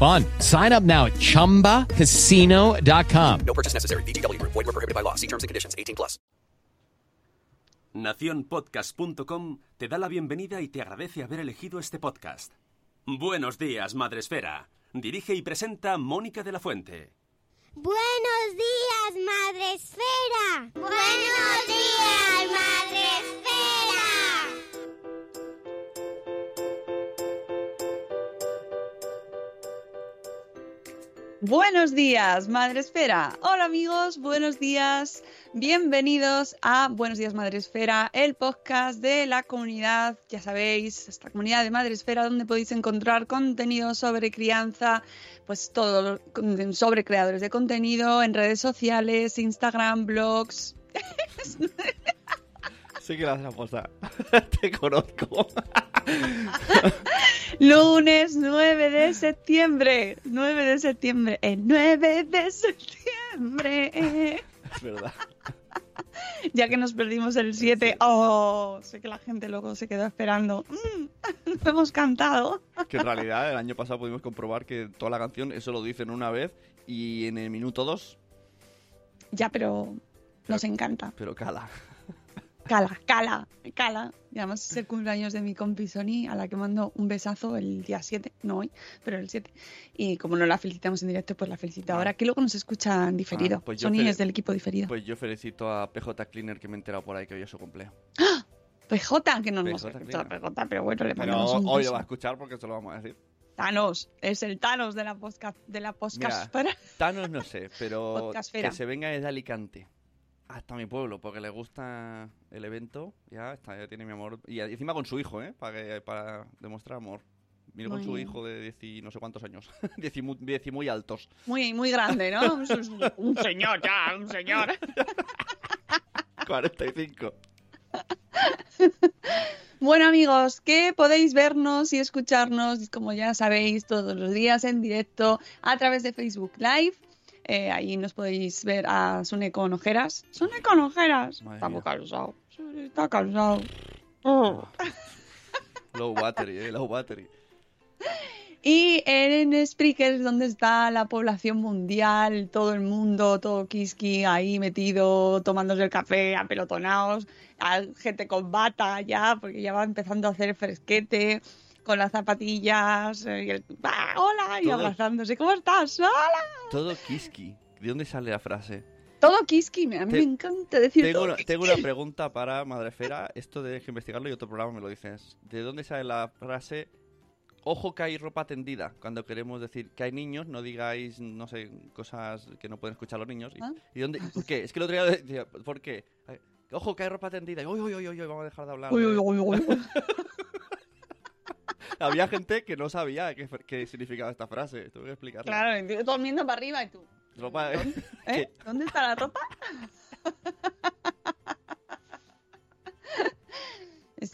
fun. Sign up now at chumbacasino.com. No purchase necessary. VGW Group. Void were prohibited by law. See terms and conditions. 18 plus. Naciónpodcast.com te da la bienvenida y te agradece haber elegido este podcast. Buenos días, Madresfera. Dirige y presenta Mónica de la Fuente. Buenos días, Madre Esfera. Buenos días, Madre Buenos días, Madre Esfera. Hola amigos, buenos días. Bienvenidos a Buenos días, Madre Esfera, el podcast de la comunidad, ya sabéis, esta comunidad de Madre Esfera donde podéis encontrar contenido sobre crianza, pues todo sobre creadores de contenido en redes sociales, Instagram, blogs. Sí que la has. Te conozco. Lunes 9 de septiembre. 9 de septiembre. El 9 de septiembre. Es verdad. Ya que nos perdimos el 7. Oh, sé que la gente luego se quedó esperando. Mm, no hemos cantado. Que en realidad el año pasado pudimos comprobar que toda la canción eso lo dicen una vez y en el minuto 2, Ya, pero nos encanta. pero cala. Cala, cala, cala. Y además es el cumpleaños de mi compi Sony, a la que mando un besazo el día 7, no hoy, pero el 7. Y como no la felicitamos en directo, pues la felicito ahora, que luego nos escuchan diferido. Ah, pues Sony es del equipo diferido. Pues yo felicito a PJ Cleaner que me he enterado por ahí que hoy es su cumpleaños. PJ, que no nos escucha. PJ, pero bueno, le Pero mandamos un hoy lo va a escuchar porque se lo vamos a decir. Thanos, es el Thanos de la podcast, de la podcast. Mira, Thanos no sé, pero que se venga desde Alicante hasta mi pueblo porque le gusta el evento. Ya está, ya tiene mi amor. Y encima con su hijo, ¿eh? Para, que- para demostrar amor. Vino con su bien. hijo de diez y no sé cuántos años. diez, y mu- diez y muy altos. Muy, muy grande, ¿no? Un señor ya, un señor. 45. Bueno amigos, que podéis vernos y escucharnos, como ya sabéis, todos los días en directo a través de Facebook Live. Eh, ahí nos podéis ver a Sune con ojeras. Sune con ojeras. Madre Está muy mía. cansado. Sune Está cansado. Oh. Low battery, eh, low battery. Y en Spreaker, donde está la población mundial, todo el mundo, todo Kiski ahí metido, tomándose el café, apelotonados, a gente con bata ya, porque ya va empezando a hacer fresquete, con las zapatillas, eh, y el, ¡Ah, hola, y Todo- abrazándose, ¿cómo estás? ¡Hola! Todo kiski. ¿De dónde sale la frase? Todo Kiski, a mí Te- me encanta decir Tengo todo una, tengo una pregunta para Madrefera. Esto de que investigarlo y otro programa me lo dices. ¿De dónde sale la frase Ojo que hay ropa tendida? Cuando queremos decir que hay niños, no digáis, no sé, cosas que no pueden escuchar los niños. ¿Y, ¿Ah? ¿y dónde? ¿Por qué? Es que el otro día decía, ¿por qué? Ojo que hay ropa tendida. Uy, uy, uy, vamos a dejar de hablar. Uy, uy, uy, uy. Había gente que no sabía qué, qué significaba esta frase. Tuve que explicarlo. Claro, durmiendo para arriba y tú. Ropa, ¿Eh? ¿Dónde está la ropa?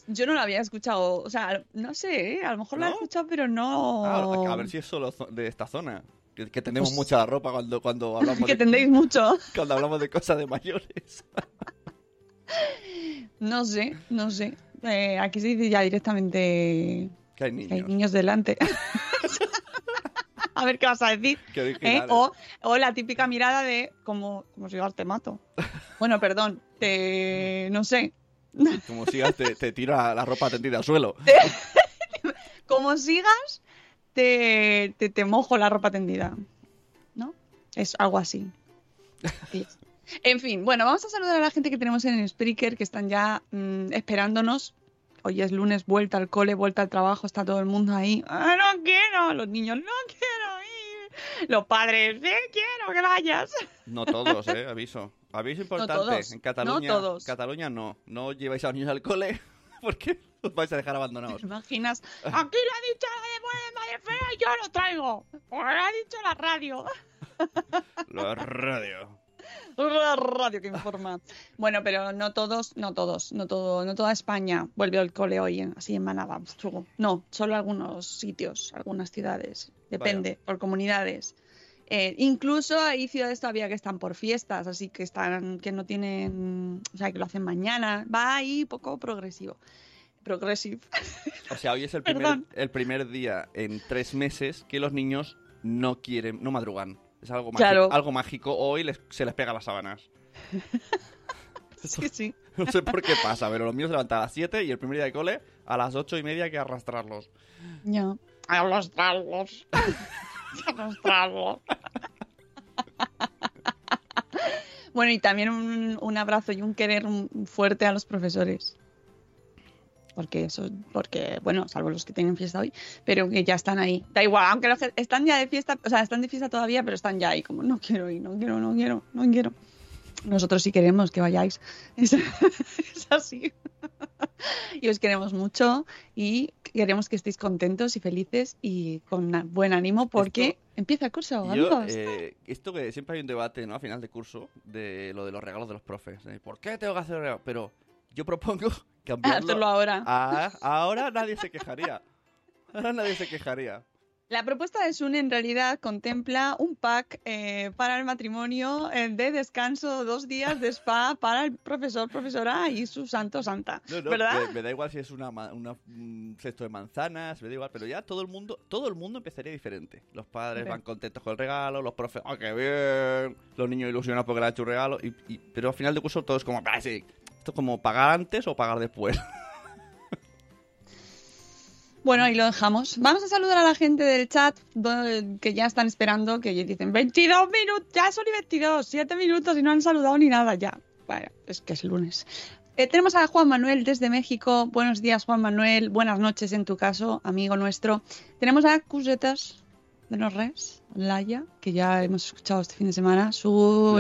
Yo no la había escuchado, o sea, no sé, ¿eh? a lo mejor la he escuchado, pero no. Ah, a ver si es solo de esta zona. Que, que tenemos Pues- mucha ropa cuando, cuando, hablamos que de, tendréis mucho. cuando hablamos de cosas de mayores. No sé, no sé. Eh, aquí se dice ya directamente Que hay que hay niños. delante. a ver qué vas a decir. ¿eh? O, o la típica mirada de como, como si digas te mato. Bueno, perdón, te. no sé. Como sigas, te, te tira la ropa tendida al suelo. Como sigas, te, te, te mojo la ropa tendida. ¿No? Es algo así. Sí. En fin, bueno, vamos a saludar a la gente que tenemos en el Spreaker, que están ya mm, esperándonos. Hoy es lunes, vuelta al cole, vuelta al trabajo, está todo el mundo ahí. "Ah, no quiero, los niños, no quiero ir. Los padres, sí quiero que vayas. No todos, eh, aviso. Aviso importante. todos, En Cataluña, no todos. Cataluña no. No lleváis a los niños al cole porque os vais a dejar abandonados. ¿Te imaginas? Aquí lo ha dicho la de Madre Fea y yo lo traigo. Porque lo ha dicho la radio. La radio. La radio que informa. Bueno, pero no todos, no todos, no todo, no toda España vuelve al cole hoy, en- así en manada. No, solo algunos sitios, algunas ciudades. Depende, por comunidades. Eh, incluso hay ciudades todavía que están por fiestas, así que están, que no tienen, o sea, que lo hacen mañana. Va ahí poco progresivo. Progressive. O sea, hoy es el primer, el primer día en tres meses que los niños no quieren, no madrugan. Es algo mágico. Claro. Algo mágico. Hoy les- se les pega las sábanas. Es que sí. No sé por qué pasa, pero los míos se levantan a las 7 y el primer día de cole a las ocho y media hay que arrastrarlos. Ya. Arrastrarlos. Arrastrarlos. Bueno, y también un, un abrazo y un querer fuerte a los profesores. Porque eso, porque, bueno, salvo los que tienen fiesta hoy, pero que ya están ahí. Da igual, aunque los que están ya de fiesta, o sea, están de fiesta todavía, pero están ya ahí, como no quiero ir, no quiero, no quiero, no quiero. Nosotros sí queremos que vayáis. Es, es así. Y os queremos mucho y queremos que estéis contentos y felices y con buen ánimo porque Esto- empieza el curso, Yo, amigos. eh, esto que siempre hay un debate, ¿no? A final de curso, de lo de los regalos de los profes. de ¿Por qué tengo que hacer regalos? Pero yo propongo cambiarlo. Hacerlo ahora. a- ahora nadie se quejaría. Ahora nadie se quejaría. La propuesta de Sun en realidad contempla un pack eh, para el matrimonio eh, de descanso, dos días de spa para el profesor, profesora y su santo santa. No, no, ¿Verdad? Me, me da igual si es una, una- un cesto de manzanas, me da igual, pero ya todo el mundo, todo el mundo empezaría diferente. Los padres van contentos con el regalo, los profes, ¡ah, qué bien! Los niños ilusionados porque le ha hecho un regalo, y, y- pero al final de curso todo es como, "Ah, sí, esto es como pagar antes o pagar después. Bueno, ahí lo dejamos. Vamos a saludar a la gente del chat que ya están esperando, que dicen 22 minutos, ya son y 22, 7 minutos y no han saludado ni nada ya. Bueno, es que es lunes. Eh, tenemos a Juan Manuel desde México. Buenos días, Juan Manuel. Buenas noches en tu caso, amigo nuestro. Tenemos a Cusetas de los Res, Laia, que ya hemos escuchado este fin de semana, su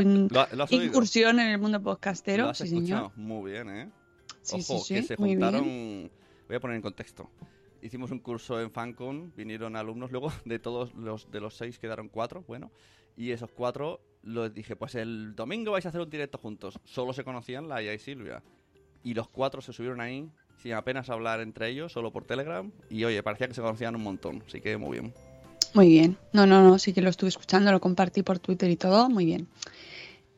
incursión en el mundo podcastero. ¿Lo has sí, señor. Muy bien, ¿eh? Sí, Ojo, sí, que se juntaron... bien. Voy a poner en contexto. Hicimos un curso en FanCon, vinieron alumnos, luego de todos los de los seis quedaron cuatro, bueno, y esos cuatro los dije, pues el domingo vais a hacer un directo juntos. Solo se conocían Laia y Silvia. Y los cuatro se subieron ahí sin apenas hablar entre ellos, solo por Telegram, y oye, parecía que se conocían un montón, así que muy bien. Muy bien. No, no, no, sí que lo estuve escuchando, lo compartí por Twitter y todo. Muy bien.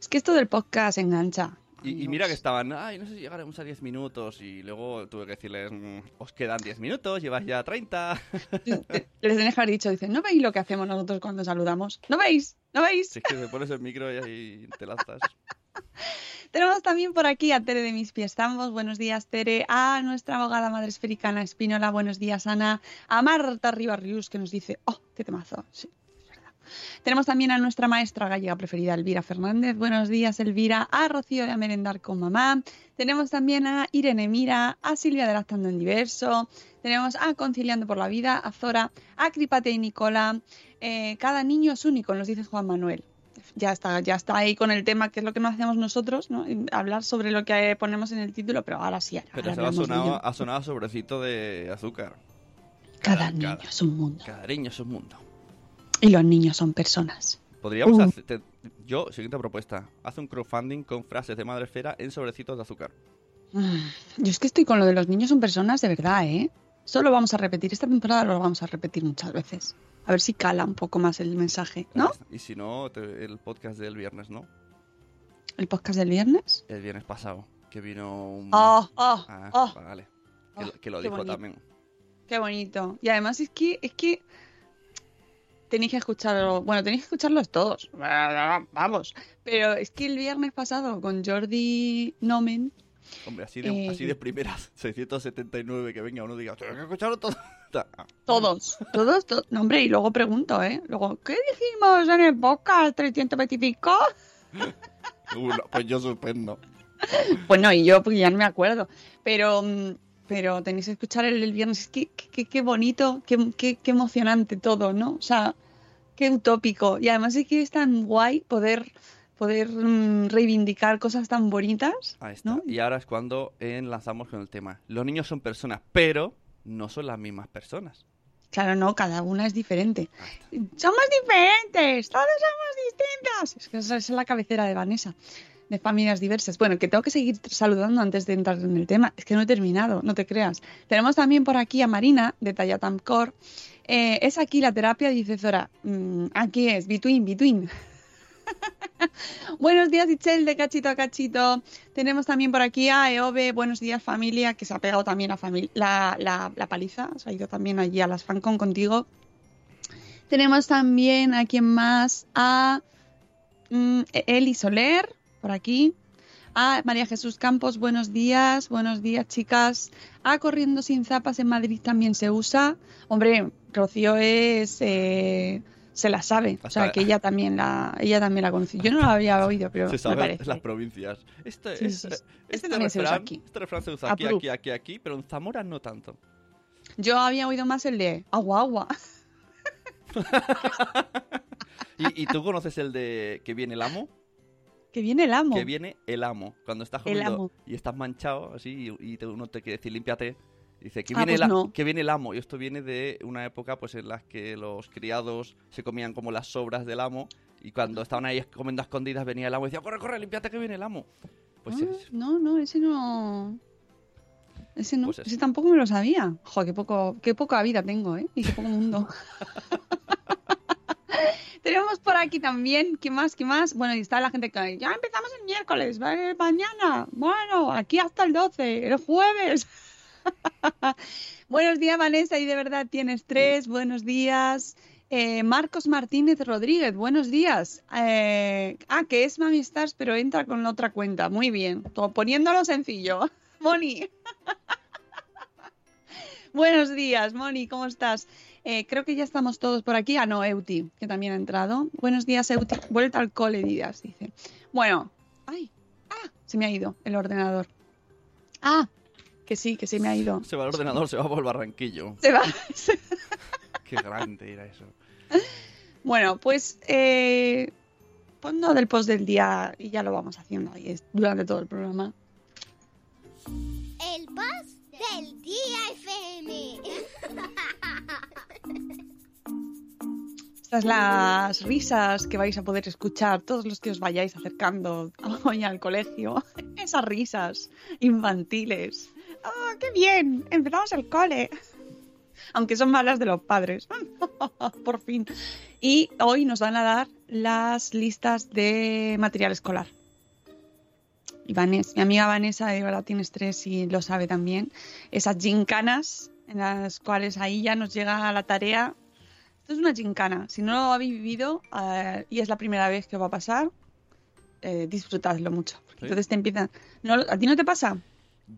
Es que esto del podcast engancha. Y, y mira que estaban, ay, no sé si llegaremos a 10 minutos, y luego tuve que decirles, "Mm, os quedan 10 minutos, llevas ya 30. Les tenés que haber dicho, dicen, ¿no veis lo que hacemos nosotros cuando saludamos? ¿No veis? ¿No veis? Si es que me pones el micro y ahí te lanzas. Tenemos también por aquí a Tere de Mis Pies Tambos. Buenos días, Tere. A nuestra abogada madre esfericana Espínola. Buenos días, Ana. A Marta Ribarrius, que nos dice, oh, qué temazo. Sí. Tenemos también a nuestra maestra gallega preferida, Elvira Fernández. Buenos días, Elvira. A Rocío de A Merendar con Mamá. Tenemos también a Irene Mira, a Silvia de Lactando en Diverso. Tenemos a Conciliando por la Vida, a Zora, a Cripate y Nicola. Eh, cada niño es único, nos dice Juan Manuel ya está, ya está ahí con el tema, que es lo que no hacemos nosotros, ¿no? Hablar sobre lo que ponemos en el título, pero ahora sí. ahora Pero se ha sonado, ello. ha sonado sobrecito de azúcar. Cada cada- niño cada- es un mundo. Cada niño es un mundo. Y los niños son personas. Podríamos Uh. hacer... te- yo, siguiente propuesta. Haz un crowdfunding con frases de madre esfera en sobrecitos de azúcar. Mm, Yo es que estoy con lo de los niños son personas de verdad, ¿eh? Solo vamos a repetir, esta temporada lo vamos a repetir muchas veces. A ver si cala un poco más el mensaje, ¿no? Y si no, te- el podcast del viernes, ¿no? El podcast del viernes. El viernes pasado, que vino un... ¡Oh, oh, Ah, oh! vale. Que, Oh, lo- que lo dijo bonito. también. Qué bonito. Y además es que, es que tenéis que escucharlo, bueno, tenéis que escucharlos todos. Vamos. Pero es que el viernes pasado con Jordi Nomen, Hombre, así de, Eh, así de primeras, 679, que venga uno y diga, tengo que escucharlo todo. Todos, todos, todos. No, hombre, y luego pregunto, ¿eh? Luego, ¿qué dijimos en el podcast 325? Uh, no, pues yo suspendo. Pues no, y yo porque ya no me acuerdo. Pero, mm, pero tenéis que escuchar el, el viernes. Qué, qué, qué bonito, qué, qué, qué emocionante todo, ¿no? O sea, qué utópico. Y además es que es tan guay poder, poder mm, reivindicar cosas tan bonitas. Ahí está. ¿no? Y ahora es cuando enlazamos con el tema. Los niños son personas, pero no son las mismas personas. Claro, no, cada una es diferente. Somos diferentes, todos somos distintos. Es que esa es la cabecera de Vanessa, de familias diversas. Bueno, que tengo que seguir saludando antes de entrar en el tema. Es que no he terminado, no te creas. Tenemos también por aquí a Marina, de Tallatamcor. Eh, es aquí la terapia, dice Zora. Mm, aquí es, between, between. Buenos días, Itzel, de cachito a cachito. Tenemos también por aquí a Eove. Buenos días, familia, que se ha pegado también a la, la, paliza. Se ha ido también allí a las FanCon contigo. Tenemos también a quien más, a mm, Eli Soler, por aquí. A María Jesús Campos, buenos días, buenos días, chicas. A Corriendo sin zapas en Madrid también se usa. Hombre, Rocío es. eh, se la sabe, o sea que ella también la, ella también la conoce. Yo no la había oído, pero Se me sabe las provincias. Este, Sí, es- sí, sí. este, Este también se usa aquí. este refrán se usa aquí, Approve. aquí, aquí, aquí, pero en Zamora no tanto. Yo había oído más el de agua, agua. ¿Y, y tú conoces el de que viene el amo? Que viene el amo. Que viene el amo. Cuando estás comiendo y estás manchado así y, y te- uno te quiere decir límpiate. Dice que Ah, viene, pues el, a- no. que viene el amo. Y esto viene de una época pues en la que los criados se comían como las sobras del amo. Y cuando estaban ahí comiendo a escondidas venía el amo y decía, corre, corre, límpiate que viene el amo. Pues Ah, es- no, no, ese no. Ese no, Pues ese tampoco me lo sabía. Joder, qué poco, qué poca vida tengo, ¿eh? Y qué poco mundo. Tenemos por aquí también, ¿qué más? ¿Qué más? Bueno, y está la gente que ya empezamos el miércoles, ¿vale? mañana. Bueno, aquí hasta el 12, el jueves. Buenos días, Vanessa, y de verdad tienes tres. Buenos días. Eh, Marcos Martínez Rodríguez, buenos días. Eh, ah, que es Mami Stars, pero entra con otra cuenta. Muy bien, todo poniéndolo sencillo. Moni. buenos días, Moni, ¿cómo estás? Eh, creo que ya estamos todos por aquí. Ah, no, Euti, que también ha entrado. Buenos días, Euti. Vuelta al cole, Díaz, dice. Bueno, ay, ah, se me ha ido el ordenador. Ah, que sí, que se me ha ido. se va al ordenador, se va por el barranquillo. Se va. Qué grande era eso. Bueno, pues eh, ponlo del post del día y ya lo vamos haciendo ahí es- durante todo el programa. El post del día FM. Estas las risas que vais a poder escuchar todos los que os vayáis acercando hoy al colegio. Esas risas infantiles. ¡Ah, qué bien! Empezamos el cole. Aunque son malas de los padres. Por fin. Y hoy nos van a dar las listas de material escolar. Y Vanessa, mi amiga Vanessa, de verdad tiene estrés y lo sabe también. Esas gincanas en las cuales ahí ya nos llega la tarea esto es una gincana. Si no lo habéis vivido eh, y es la primera vez que va a pasar, eh, disfrutadlo mucho. Sí. Entonces te empiezan. ¿No, ¿A ti no te pasa?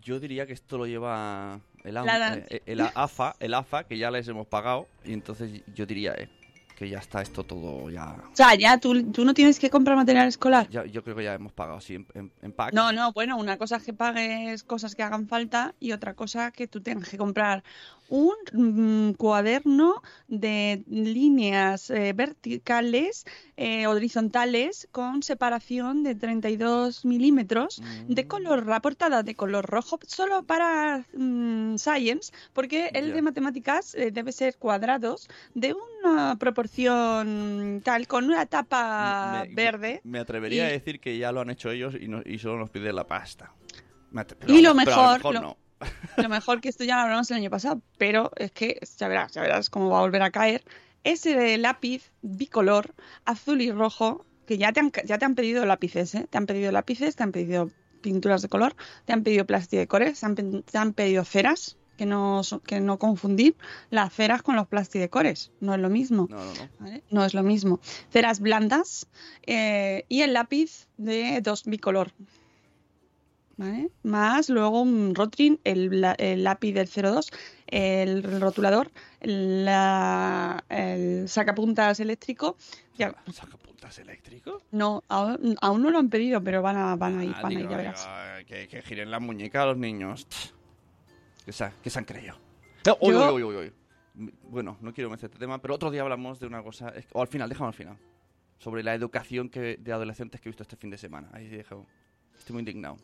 Yo diría que esto lo lleva el, La- eh, el AFA, el AFA, que ya les hemos pagado. Y entonces yo diría eh, que ya está esto todo ya... O sea, ya tú, tú no tienes que comprar material escolar. ya- yo creo que ya hemos pagado, sí, en, en, en pack. No, no, bueno, una cosa es que pagues cosas que hagan falta y otra cosa que tú tengas que comprar un mm, cuaderno de líneas eh, verticales, eh, horizontales, con separación de 32 milímetros, de Mm. color, la portada de color rojo, solo para mm, Science, porque el de matemáticas eh, debe ser cuadrados de una proporción tal, con una tapa Me- verde. Me atrevería Y- a decir que ya lo han hecho ellos y, no- y solo nos piden la pasta. Y lo pero a mejor, lo- no. Lo mejor que esto ya lo hablamos el año pasado, pero es que ya verás, ya verás cómo va a volver a caer. Ese lápiz bicolor, azul y rojo, que ya te han, ya te han pedido lápices, ¿eh? Te han pedido lápices, te han pedido pinturas de color, te han pedido plastidecores, te han, te han pedido ceras, que no, que no confundir las ceras con los plastidecores, no es lo mismo. No, no, no. ¿vale? No es lo mismo. Ceras blandas eh, y el lápiz de dos bicolor. ¿Vale? Más luego un Rotring, el, el lápiz del 02, el rotulador, la- el sacapuntas eléctrico. Ya, Sacapuntas. sacapuntas eléctrico? No, aún, aún no lo han pedido, pero van a, van a ir, Ah, van a ir, ya verás. digo, que, que giren la muñeca a los niños. ¿Qué se, qué se han creído? Eh, uy, Yo- uy, uy, uy, uy. Bueno, no quiero meter este tema, pero otro día hablamos de una cosa. es- O al final, déjame al final. Sobre la educación que, de adolescentes que he visto este fin de semana. Ahí dejo. Estoy muy indignado.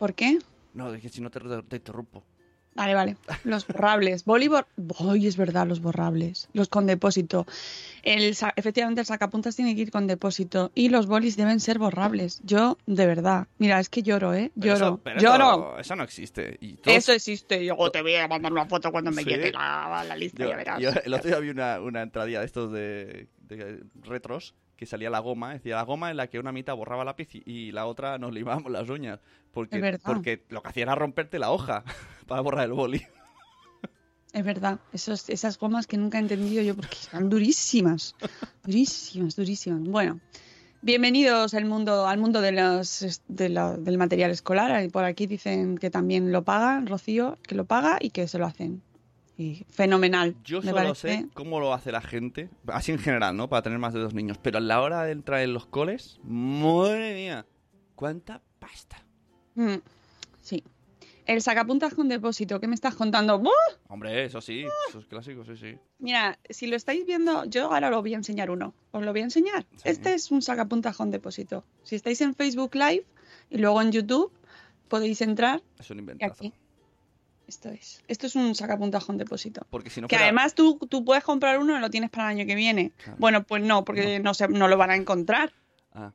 ¿Por qué? No, es que si no te, te interrumpo. Vale, vale. Los borrables. Bolívar. Ay, es verdad, los borrables. Los con depósito. El, efectivamente, el sacapuntas tiene que ir con depósito. Y los bolis deben ser borrables. Yo, de verdad. Mira, es que lloro, ¿eh? Lloro. eso- pero lloro. Eso, eso no existe. Y Eso existe. Y luego te voy a mandar una foto cuando me Sí. llegue la, la lista, Yo- ya verás. yo el otro día vi una, una entradilla de estos de, de retros que salía la goma, decía la goma en la que una mitad borraba lápiz y, y la otra nos limábamos las uñas. Porque, Es verdad. porque lo que hacía era romperte la hoja para borrar el boli. Es verdad. Esos, esas gomas que nunca he entendido yo porque están durísimas. Durísimas, durísimas. Bueno. Bienvenidos al mundo, al mundo de los, de la- del material escolar. Y Por aquí dicen que también lo pagan, Rocío, que lo paga y que se lo hacen. Y fenomenal. Yo me solo parece. sé cómo lo hace la gente, así en general, ¿no? Para tener más de dos niños. Pero a la hora de entrar en los coles, madre mía, ¿cuánta pasta? Mm, sí. El sacapuntas con depósito, ¿qué me estás contando? ¡Buah! Hombre, eso sí, eso es clásico, sí, sí. Mira, si lo estáis viendo, yo ahora os voy a enseñar uno. Os lo voy a enseñar. Sí. Este es un sacapuntas con depósito. Si estáis en Facebook Live y luego en YouTube, podéis entrar Es un y inventazo. aquí. Esto es. Esto es un sacapuntas con depósito. Porque si no Que además tú, tú puedes comprar uno y lo tienes para el año que viene. Claro. Bueno, pues no, porque no, se, no lo van a encontrar. Ah,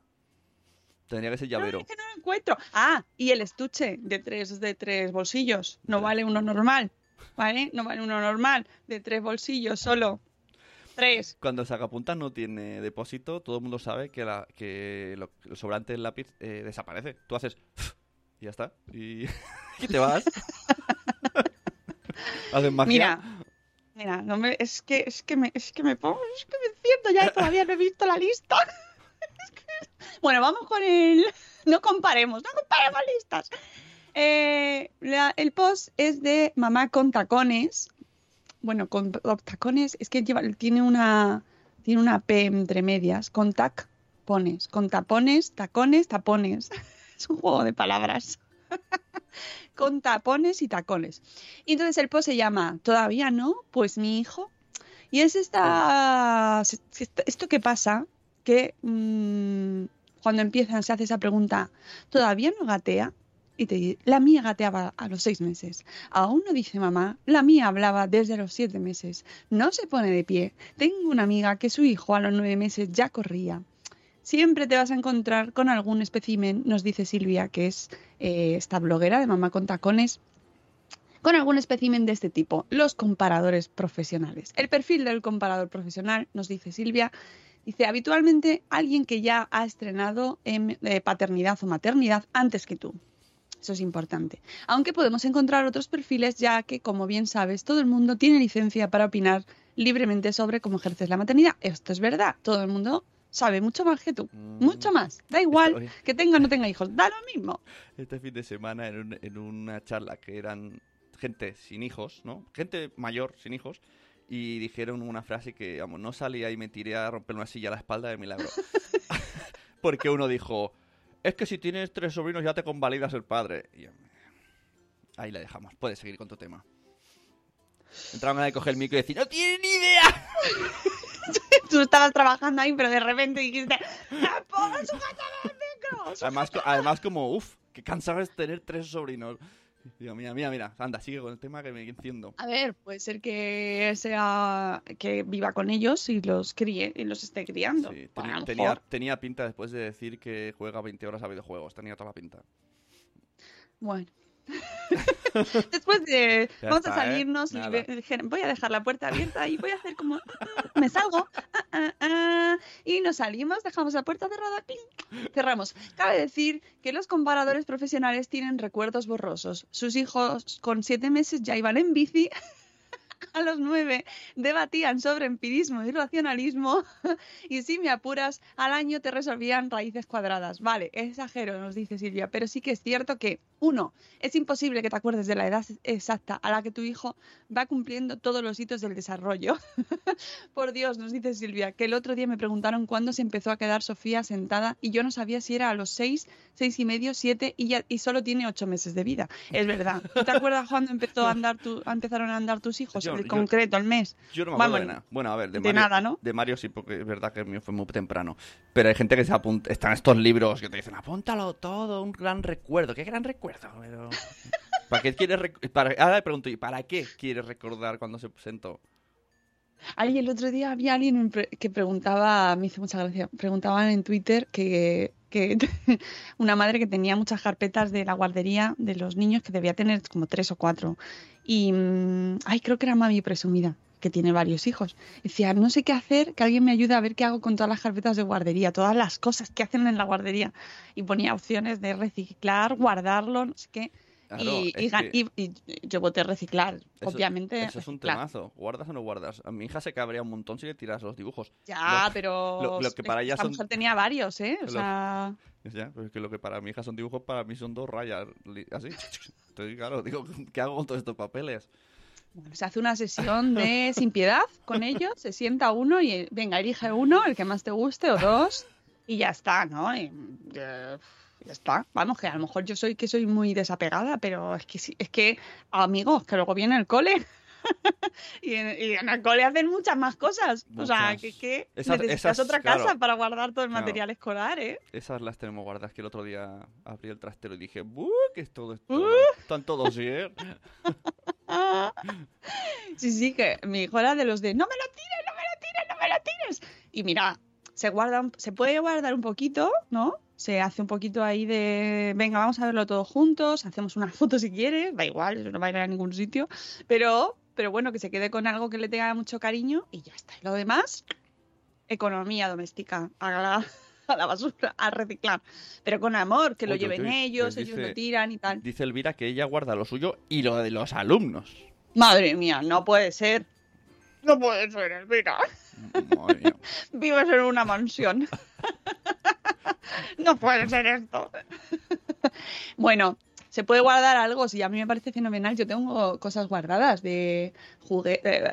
tendría que ser No, llavero. es que no lo encuentro. Ah, y el estuche de tres, de tres bolsillos. No vale uno normal. ¿Vale? No vale uno normal. De tres bolsillos solo. Tres. Cuando el sacapuntas no tiene depósito, todo el mundo sabe que, la, que lo- el sobrante del lápiz eh, desaparece. Tú haces y ya está. Y, y te vas. Haces magia. Mira, mira, no me, es que es que me es que me pongo, es que me enciendo ya y todavía no he visto la lista. Es que- Bueno, vamos con el no comparemos, no comparemos listas. Eh, la- el post es de mamá con tacones. Bueno, con con tacones, es que lleva, tiene una tiene una P entre medias, con tac pones, con tapones, tacones, tapones. Es un juego de palabras. con tapones y tacones. Y entonces el post se llama ¿Todavía no? Pues mi hijo. Y es esta, esto que pasa, que mm, cuando empiezan se hace esa pregunta, ¿todavía no gatea? Y te dice, la mía gateaba a los seis meses. Aún no dice mamá, la mía hablaba desde los siete meses. No se pone de pie. Tengo una amiga que su hijo a los nueve meses ya corría. Siempre te vas a encontrar con algún espécimen, nos dice Silvia, que es eh, esta bloguera de Mamá con Tacones, con algún espécimen de este tipo, los comparadores profesionales. El perfil del comparador profesional, nos dice Silvia, dice habitualmente alguien que ya ha estrenado en eh, paternidad o maternidad antes que tú. Eso es importante. Aunque podemos encontrar otros perfiles, ya que, como bien sabes, todo el mundo tiene licencia para opinar libremente sobre cómo ejerces la maternidad. Esto es verdad. Todo el mundo sabe mucho más que tú. Mm. Mucho más. Da igual que tenga o no tenga hijos. Da lo mismo. Este fin de semana en, un- en una charla que eran gente sin hijos, ¿no? Gente mayor sin hijos. Y dijeron una frase que, vamos, no salía y me tiré a romper una silla a la espalda de milagro. Porque uno dijo, es que si tienes tres sobrinos ya te convalidas el padre. Y ahí la dejamos, puedes seguir con tu tema. Entraron a coger el micro y decir, ¡no tiene ni idea! Tú estabas trabajando ahí, pero de repente dijiste, ¡No puedo sujetar el micro! Además, además como, uff, qué cansado es tener tres sobrinos. Digo, mira, mira, mira, anda, sigue con el tema que me enciendo. A ver, puede ser que sea que viva con ellos y los críe y los esté criando. Sí, tenía pinta después de decir que juega 20 horas a videojuegos. Tenía toda la pinta. Bueno. Después de. Ya vamos a ¿eh? salirnos y Nada. ve- voy a dejar la puerta abierta y voy a hacer como. Me salgo. ah, ah, ah, y nos salimos, dejamos la puerta cerrada. clink, cerramos. Cabe decir que los comparadores profesionales tienen recuerdos borrosos. Sus hijos con siete meses ya iban en bici. A los nueve debatían sobre empirismo y racionalismo y si me apuras, al año te resolvían raíces cuadradas. Vale, exagero, nos dice Silvia, pero sí que es cierto que, uno, es imposible que te acuerdes de la edad exacta a la que tu hijo va cumpliendo todos los hitos del desarrollo. Por Dios, nos dice Silvia, que el otro día me preguntaron cuándo se empezó a quedar Sofía sentada y yo no sabía si era a los seis, seis y medio, siete y, ya, y solo tiene ocho meses de vida. Es verdad. ¿Tú ¿Te acuerdas cuando empezó a andar tu, empezaron a andar tus hijos? Yo- yo- concreto, el mes. Yo no me acuerdo Vamos, de nada. Bueno, a ver, de, de Mario, nada, ¿no? De Mario sí, porque es verdad que el mío fue muy temprano. Pero hay gente que se apunta. Están estos libros que te dicen, apúntalo todo, un gran recuerdo. ¿Qué gran recuerdo? Pero... ¿Para qué quieres rec- para... Ahora le pregunto, ¿y para qué quieres recordar cuando se sentó? Ay, el otro día había alguien que preguntaba, me hizo mucha gracia, preguntaban en Twitter que, que una madre que tenía muchas carpetas de la guardería de los niños, que debía tener como tres o cuatro. Y, mm, ay, creo que era mami presumida, que tiene varios hijos. Decía, no sé qué hacer, que alguien me ayude a ver qué hago con todas las carpetas de guardería, todas las cosas que hacen en la guardería. Y ponía opciones de reciclar, guardarlo, no sé qué. Claro, y, y que- y- y yo voté reciclar, Eso- obviamente. Eso es un reciclar. temazo. ¿Guardas o no guardas? A mi hija se cabrea un montón si le tiras los dibujos. Ya, Lo- pero lo- lo que para ella son- mujer tenía varios, ¿eh? O sea, Ya, pero es que lo que para mi hija son dibujos, para mí son dos rayas. Así. Entonces, claro, digo, ¿qué hago con todos estos papeles? bueno, se hace una sesión de sin piedad con ellos, se sienta uno y venga, elige uno, el que más te guste o dos y ya está, ¿no? Y, eh, ya está. Vamos, que a lo mejor yo soy que soy muy desapegada, pero es que sí- es que amigos, que luego viene el cole. y, en, y en el cole hacen muchas más cosas. O sea, que, que Esas- necesitas esas, otra claro. casa para guardar todo el Claro. material escolar, ¿eh? Esas las tenemos guardadas, que el otro día abrí el trastero y dije, ¡buh! ¿Qué es todo esto? Uh. Están todos bien. Sí, sí, que mi hijo era de los de no me lo tires, no me lo tires, no me lo tires. Y mira, se guarda, se puede guardar un poquito, ¿no? Se hace un poquito ahí de, venga, vamos a verlo todos juntos, hacemos una foto si quieres, da igual, eso no va a ir a ningún sitio, pero, pero bueno, que se quede con algo que le tenga mucho cariño y ya está. Y lo demás, economía doméstica, a la, a la basura, a reciclar, pero con amor, que lo lleven ellos, pues ellos dice- lo tiran y tal. Dice Elvira que ella guarda lo suyo y lo de los alumnos. Madre mía, no puede ser. No puede ser, Elvira. Madre mía. Vives en una mansión. no puede ser esto. bueno, se puede guardar algo, sí, a mí me parece fenomenal. Yo tengo cosas guardadas de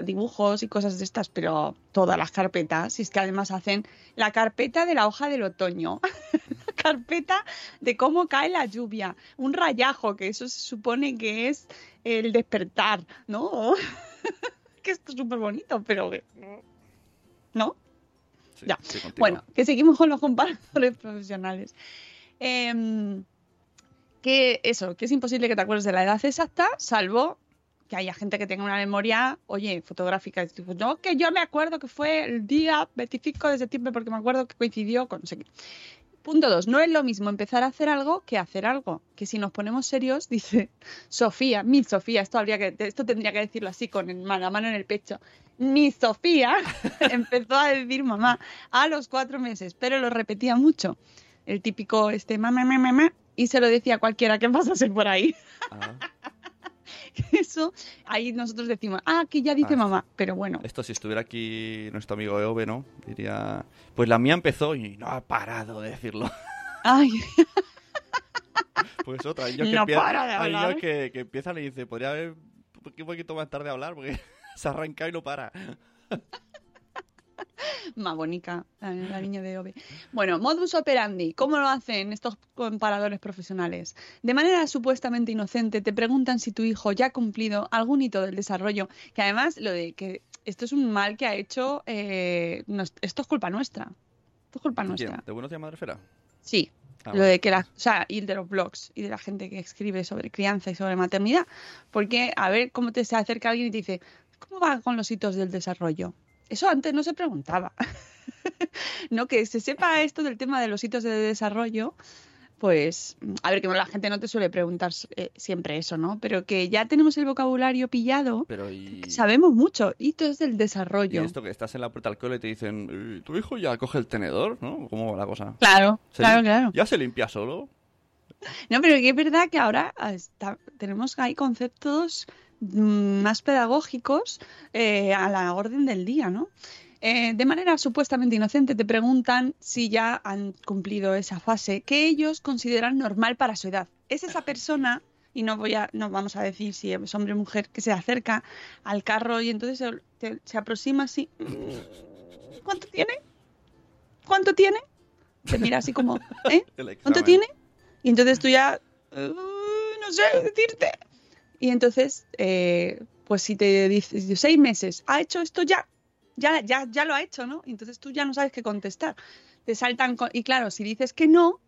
dibujos y cosas de estas, pero todas las carpetas, y es que además hacen la carpeta de la hoja del otoño, la carpeta de cómo cae la lluvia, un rayajo, que eso se supone que es el despertar, ¿no? que esto es súper bonito, pero... ¿No? Sí, Ya. sí. Bueno, que seguimos con los comparadores profesionales. Em, que eso, que es imposible que te acuerdes de la edad exacta, salvo que haya gente que tenga una memoria, oye, fotográfica. tipo, No, que yo me acuerdo que fue el día 25 de septiembre porque me acuerdo que coincidió con no sé qué. Punto dos, no es lo mismo empezar a hacer algo que hacer algo. Que si nos ponemos serios, dice Sofía, mi Sofía, esto habría que, esto tendría que decirlo así con la mano en el pecho. Mi Sofía empezó a decir mamá a los cuatro meses, pero lo repetía mucho. El típico este mamá, mamá, mamá, y se lo decía a cualquiera que pasase por ahí. Ah, Eso, ahí nosotros decimos, ah, que ya dice Ah. mamá, pero bueno. esto si estuviera aquí nuestro amigo Eove, ¿no? Diría, pues la mía empezó y no ha parado de decirlo. Ay, Pues otra, niños que, No empiezan- para de hablar. que, que empiezan y dicen, podría haber un poquito más tarde hablar porque se arranca y no para. más bonita, la, la niña de Ove. Bueno, modus operandi, ¿cómo lo hacen estos comparadores profesionales? De manera supuestamente inocente te preguntan si tu hijo ya ha cumplido algún hito del desarrollo, que además lo de que esto es un mal que ha hecho, eh, nos- esto es culpa nuestra. Esto es culpa nuestra. ¿De Buenos Días Madrefera? Sí, Ah, lo de que la, o sea, y de los blogs y de la gente que escribe sobre crianza y sobre maternidad, porque a ver cómo te se acerca alguien y te dice, ¿cómo va con los hitos del desarrollo? Eso antes no se preguntaba. no que se sepa esto del tema de los hitos de desarrollo, pues a ver que no, la gente no te suele preguntar eh, siempre eso, ¿no? Pero que ya tenemos el vocabulario pillado, Pero y... sabemos mucho hitos del y desarrollo. esto que estás en la puerta del cole y te dicen, "Eh, ¿tu hijo ya coge el tenedor? ¿No? ¿Cómo va la cosa? Claro, ¿Se claro, lim- claro. ¿Ya se limpia solo? No, pero que es verdad que ahora ah, está- tenemos ahí conceptos más pedagógicos eh, a la orden del día, ¿no? Eh, de manera supuestamente inocente te preguntan si ya han cumplido esa fase que ellos consideran normal para su edad. Es esa persona, y no voy a, no vamos a decir si es hombre o mujer, que se acerca al carro y entonces se, aproxima así. ¿Cuánto tiene? ¿Cuánto tiene? Te mira así como, ¿eh? ¿Cuánto tiene? Y entonces tú ya, "Uh, no sé decirte. Y entonces, eh, pues si te dices seis meses, ha hecho esto ya, ya, ya, ya lo ha hecho, ¿no? Entonces tú ya no sabes qué contestar. Te saltan, con- y claro, si dices que no,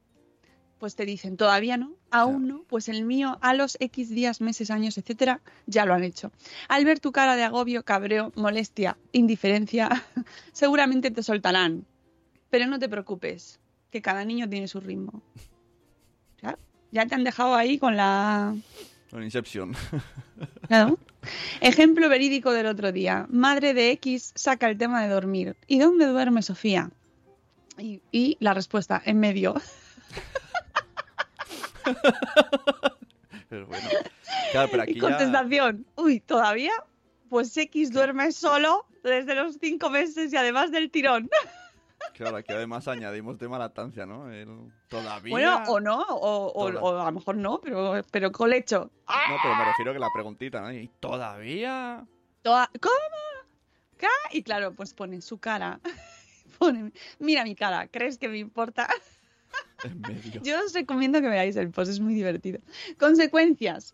pues te dicen todavía no, aún no, pues el mío a los X días, meses, años, etcétera, ya lo han hecho. Al ver tu cara de agobio, cabreo, molestia, indiferencia, seguramente te soltarán. Pero no te preocupes, que cada niño tiene su ritmo. Ya, ya te han dejado ahí con la... Con Inception. Claro. Ejemplo verídico del otro día. Madre de X saca el tema de dormir. ¿Y dónde duerme Sofía? Y, y la respuesta, en medio. Pero bueno. Claro, pero Y aquí ya... contestación, uy, ¿todavía? Pues X duerme solo desde los cinco meses y además del tirón. Claro, aquí además añadimos tema lactancia, ¿no? El- Todavía... Bueno, o no, o, o- Toda. o a lo mejor no, pero, pero colecho. No, pero me refiero que la preguntita, ¿no? ¿Y todavía? Toda- ¿Cómo? ¿Qué? Y claro, pues pone su cara. Pone, mira mi cara, ¿crees que me importa? En medio. Yo os recomiendo que veáis el post, es muy divertido. Consecuencias.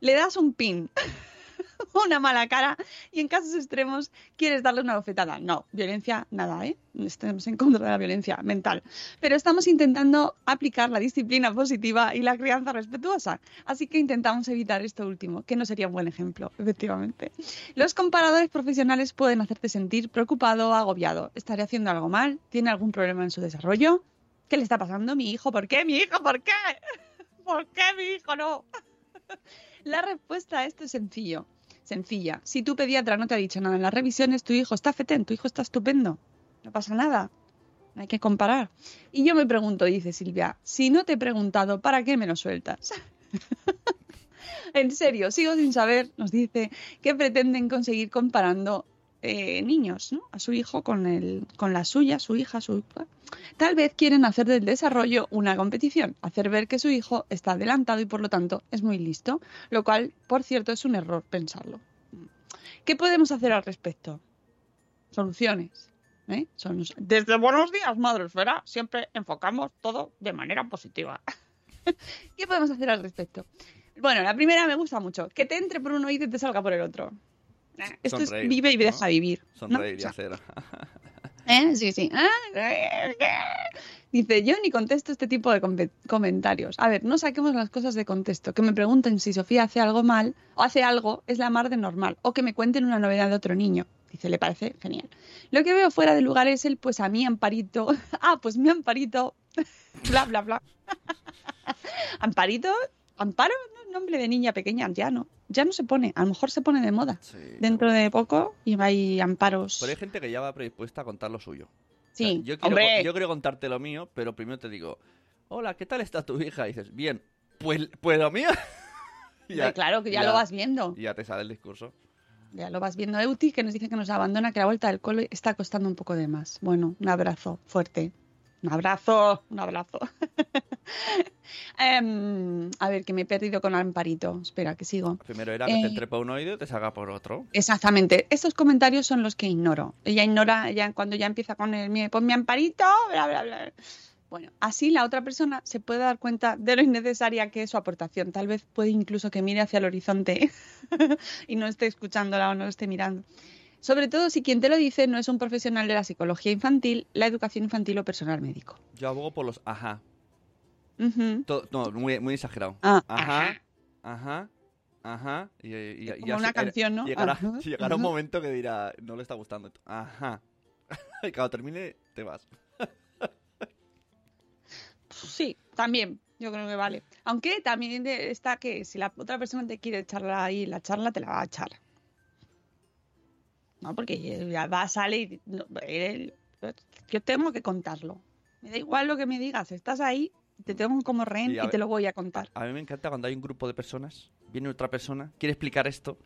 Le das un pin, una mala cara y en casos extremos quieres darle una bofetada. No, violencia, nada, ¿eh? Estamos en contra de la violencia mental. Pero estamos intentando aplicar la disciplina positiva y la crianza respetuosa. Así que intentamos evitar esto último, que no sería un buen ejemplo, efectivamente. Los comparadores profesionales pueden hacerte sentir preocupado o agobiado. ¿Estaré haciendo algo mal? ¿Tiene algún problema en su desarrollo? ¿Qué le está pasando a mi hijo? ¿Por qué, mi hijo? ¿Por qué? ¿Por qué mi hijo no? La respuesta a esto es sencillo. Sencilla. Si tu pediatra no te ha dicho nada en las revisiones, tu hijo está fetén, tu hijo está estupendo. No pasa nada. No hay que comparar. Y yo me pregunto, dice Silvia, si no te he preguntado, ¿para qué me lo sueltas? en serio, sigo sin saber, nos dice, qué pretenden conseguir comparando eh, niños, ¿no? A su hijo con, el, con la suya, su hija, su... Tal vez quieren hacer del desarrollo una competición, hacer ver que su hijo está adelantado y por lo tanto es muy listo, lo cual, por cierto, es un error pensarlo. ¿Qué podemos hacer al respecto? Soluciones. ¿eh? Desde Buenos Días, Madre Esfera, siempre enfocamos todo de manera positiva. ¿Qué podemos hacer al respecto? Bueno, la primera me gusta mucho. Que te entre por un oído y te salga por el otro. Eh, Esto Sonreír, es vive y ¿no? deja vivir. ¿no? Sonreír O y hacer. ¿Eh? Sí, sí. Dice, yo ni contesto este tipo de com- comentarios. A ver, no saquemos las cosas de contexto. Que me pregunten si Sofía hace algo mal o hace algo es la mar de normal. O que me cuenten una novedad de otro niño. Dice, le parece genial. Lo que veo fuera de lugar es el, pues a mí, Amparito. ah, pues mi Amparito. bla, bla, bla. Amparito, Amparo, no, nombre de niña pequeña, ya no. Ya no se pone. A lo mejor se pone de moda. Sí, Dentro de poco y va ahí amparos. Pero hay gente que ya va predispuesta a contar lo suyo. O sea, Sí, yo, quiero, hombre. yo quiero contarte lo mío, pero primero te digo, hola, ¿qué tal está tu hija? Y dices, bien, pues, pues lo mío. Y Hombre, claro, que ya, lo vas viendo. Ya te sale el discurso. Ya lo vas viendo. Euti, que nos dice que nos abandona, que la vuelta del cole está costando un poco de más. Bueno, un abrazo fuerte. Un abrazo, un abrazo. Em, a ver, que me he perdido con Amparito. Espera, que sigo. Primero era que te Eh, entre por un oído y te salga por otro. Exactamente. Estos comentarios son los que ignoro. Ella ignora, ella cuando ya empieza con el "Mi- pon mi amparito, bla, bla, bla. Bueno, así la otra persona se puede dar cuenta de lo innecesaria que es su aportación. Tal vez puede incluso que mire hacia el horizonte y no esté escuchándola o no esté mirando. Sobre todo si quien te lo dice no es un profesional de la psicología infantil, la educación infantil o personal médico. Yo abogo por los ajá. Ujú. To- no, muy, muy exagerado. Ah, ajá, ajá, ajá. Y, y- y- Como ya una se- canción, ¿no? Llegará, un momento que dirá, no le está gustando. Ajá. y cuando termine, te vas. Sí, también, yo creo que vale. Aunque también está que si la otra persona te quiere echar ahí la charla, te la va a echar. No, porque ya va, sale y no, él- yo tengo que contarlo. Me da igual lo que me digas, estás ahí, te tengo como rehén Y te lo voy a contar. A mí me encanta cuando hay un grupo de personas, viene otra persona, quiere explicar esto,